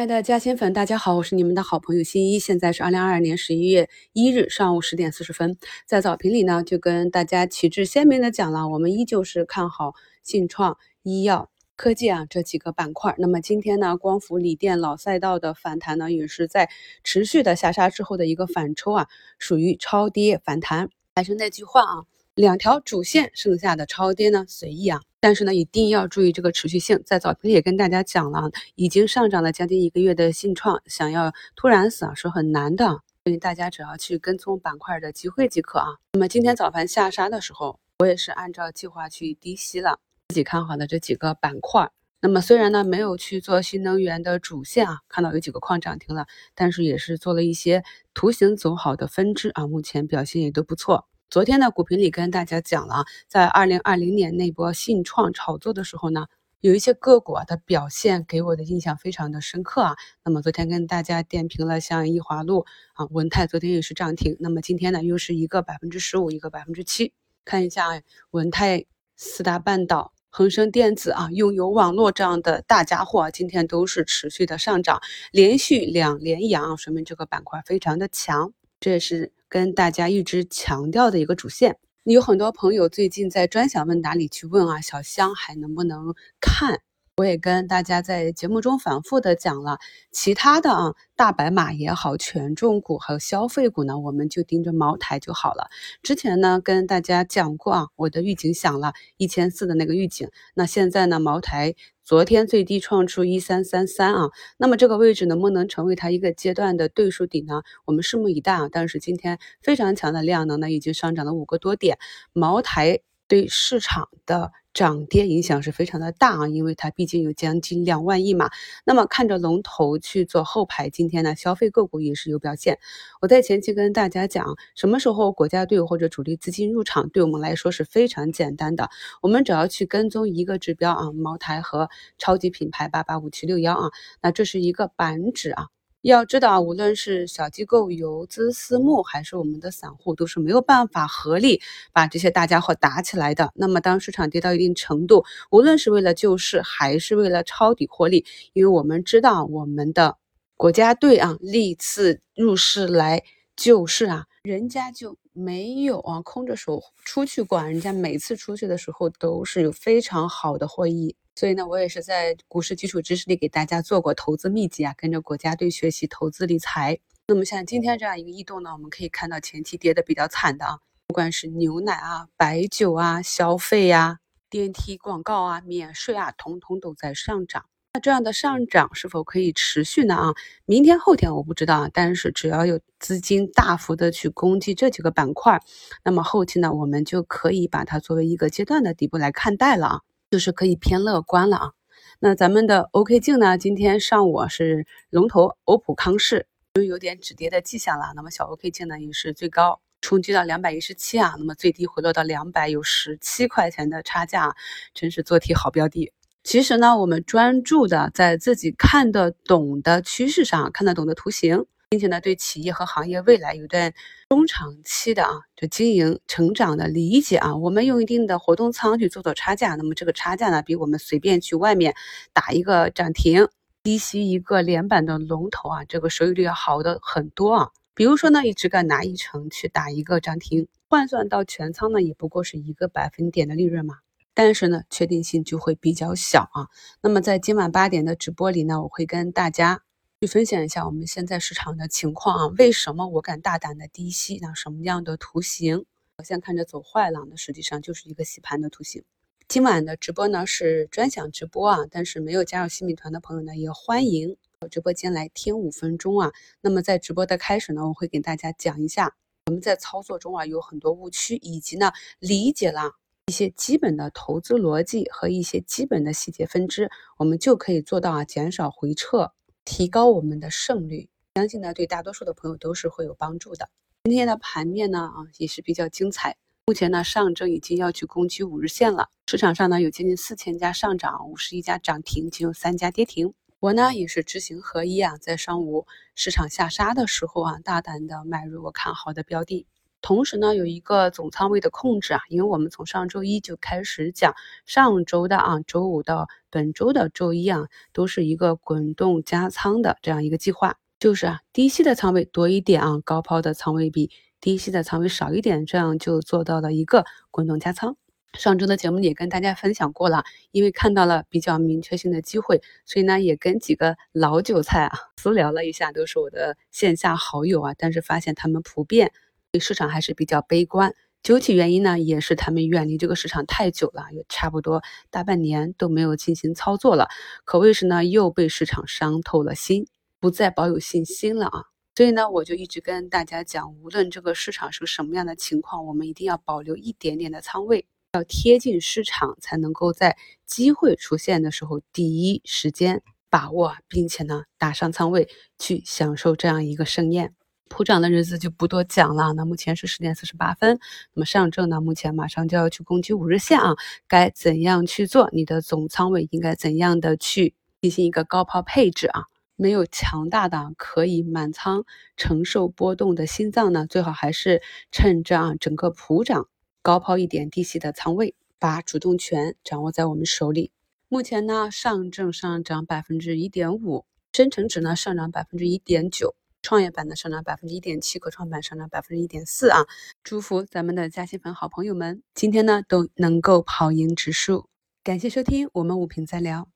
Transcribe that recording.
亲爱的嘉兴粉，大家好，我是你们的好朋友新一。现在是二零二二年十一月一日上午十点四十分，在早评里呢，就跟大家旗帜鲜明的讲了，我们依旧是看好信创、医药、科技啊这几个板块。那么今天呢，光伏、锂电老赛道的反弹呢，也是在持续的下杀之后的一个反抽啊，属于超跌反弹。还是那句话啊。两条主线，剩下的超跌呢随意啊，但是呢一定要注意这个持续性。在早评也跟大家讲了，已经上涨了将近一个月的信创，想要突然死啊是很难的，所以大家只要去跟踪板块的机会即可啊。那么今天早盘下杀的时候，我也是按照计划去低吸了自己看好的这几个板块。那么虽然呢没有去做新能源的主线啊，看到有几个矿涨停了，但是也是做了一些图形走好的分支啊，目前表现也都不错。昨天呢，股评里跟大家讲了，在二零二零年那波信创炒作的时候呢，有一些个股啊的表现给我的印象非常的深刻啊。那么昨天跟大家点评了像易华路啊、文泰，昨天也是涨停。那么今天呢，又是一个百分之十五，一个百分之七。看一下文泰、四大半岛、恒生电子啊、拥有网络这样的大家伙，今天都是持续的上涨，连续两连阳，说明这个板块非常的强。这也是。跟大家一直强调的一个主线，有很多朋友最近在专享问答里去问啊，小香还能不能看？我也跟大家在节目中反复的讲了，其他的啊大白马也好，权重股还有消费股呢，我们就盯着茅台就好了。之前呢跟大家讲过啊，我的预警响了一千四的那个预警，那现在呢茅台。昨天最低创出一三三三啊，那么这个位置能不能成为它一个阶段的对数底呢？我们拭目以待啊。但是今天非常强的量能呢，已经上涨了五个多点，茅台对市场的。涨跌影响是非常的大啊，因为它毕竟有将近两万亿嘛。那么看着龙头去做后排，今天呢消费个股也是有表现。我在前期跟大家讲，什么时候国家队或者主力资金入场，对我们来说是非常简单的。我们只要去跟踪一个指标啊，茅台和超级品牌八八五七六幺啊，那这是一个板指啊。要知道，无论是小机构、游资、私募，还是我们的散户，都是没有办法合力把这些大家伙打起来的。那么，当市场跌到一定程度，无论是为了救市，还是为了抄底获利，因为我们知道我们的国家队啊，历次入市来救市啊，人家就没有啊空着手出去过，人家每次出去的时候都是有非常好的获益。所以呢，我也是在股市基础知识里给大家做过投资秘籍啊，跟着国家队学习投资理财。那么像今天这样一个异动呢，我们可以看到前期跌的比较惨的啊，不管是牛奶啊、白酒啊、消费呀、电梯广告啊、免税啊，统统都在上涨。那这样的上涨是否可以持续呢？啊，明天后天我不知道啊，但是只要有资金大幅的去攻击这几个板块，那么后期呢，我们就可以把它作为一个阶段的底部来看待了啊。就是可以偏乐观了啊。那咱们的 OK 镜呢？今天上午是龙头欧普康视又有点止跌的迹象了。那么小 OK 镜呢也是最高冲击到两百一十七啊，那么最低回落到两百，有十七块钱的差价，真是做题好标的。其实呢，我们专注的在自己看得懂的趋势上，看得懂的图形。并且呢，对企业和行业未来有段中长期的啊，就经营成长的理解啊，我们用一定的活动仓去做做差价，那么这个差价呢，比我们随便去外面打一个涨停、低吸一个连板的龙头啊，这个收益率要好的很多啊。比如说呢，你只敢拿一成去打一个涨停，换算到全仓呢，也不过是一个百分点的利润嘛，但是呢，确定性就会比较小啊。那么在今晚八点的直播里呢，我会跟大家。去分享一下我们现在市场的情况啊？为什么我敢大胆的低吸？那什么样的图形？我现在看着走坏了，那实际上就是一个洗盘的图形。今晚的直播呢是专享直播啊，但是没有加入新米团的朋友呢，也欢迎到直播间来听五分钟啊。那么在直播的开始呢，我会给大家讲一下我们在操作中啊有很多误区，以及呢理解了一些基本的投资逻辑和一些基本的细节分支，我们就可以做到啊减少回撤。提高我们的胜率，相信呢对大多数的朋友都是会有帮助的。今天的盘面呢啊也是比较精彩。目前呢上证已经要去攻击五日线了，市场上呢有接近四千家上涨，五十一家涨停，仅有三家跌停。我呢也是知行合一啊，在上午市场下杀的时候啊，大胆的买入我看好的标的。同时呢，有一个总仓位的控制啊，因为我们从上周一就开始讲，上周的啊周五到本周的周一啊，都是一个滚动加仓的这样一个计划，就是啊低吸的仓位多一点啊，高抛的仓位比低吸的仓位少一点，这样就做到了一个滚动加仓。上周的节目也跟大家分享过了，因为看到了比较明确性的机会，所以呢也跟几个老韭菜啊 私聊了一下，都是我的线下好友啊，但是发现他们普遍对市场还是比较悲观。究其原因呢，也是他们远离这个市场太久了，也差不多大半年都没有进行操作了，可谓是呢又被市场伤透了心，不再保有信心了啊。所以呢，我就一直跟大家讲，无论这个市场是个什么样的情况，我们一定要保留一点点的仓位。要贴近市场，才能够在机会出现的时候第一时间把握，并且呢打上仓位去享受这样一个盛宴。普涨的日子就不多讲了。那目前是十点四十八分，那么上证呢目前马上就要去攻击五日线啊，该怎样去做？你的总仓位应该怎样的去进行一个高抛配置啊？没有强大的可以满仓承受波动的心脏呢，最好还是趁着啊整个普涨。高抛一点，低吸的仓位，把主动权掌握在我们手里。目前呢，上证上涨百分之一点五，深成指呢上涨百分之一点九，创业板的上涨百分之一点七，科创板上涨百分之一点四啊！祝福咱们的嘉兴粉好朋友们，今天呢都能够跑赢指数。感谢收听，我们五平再聊。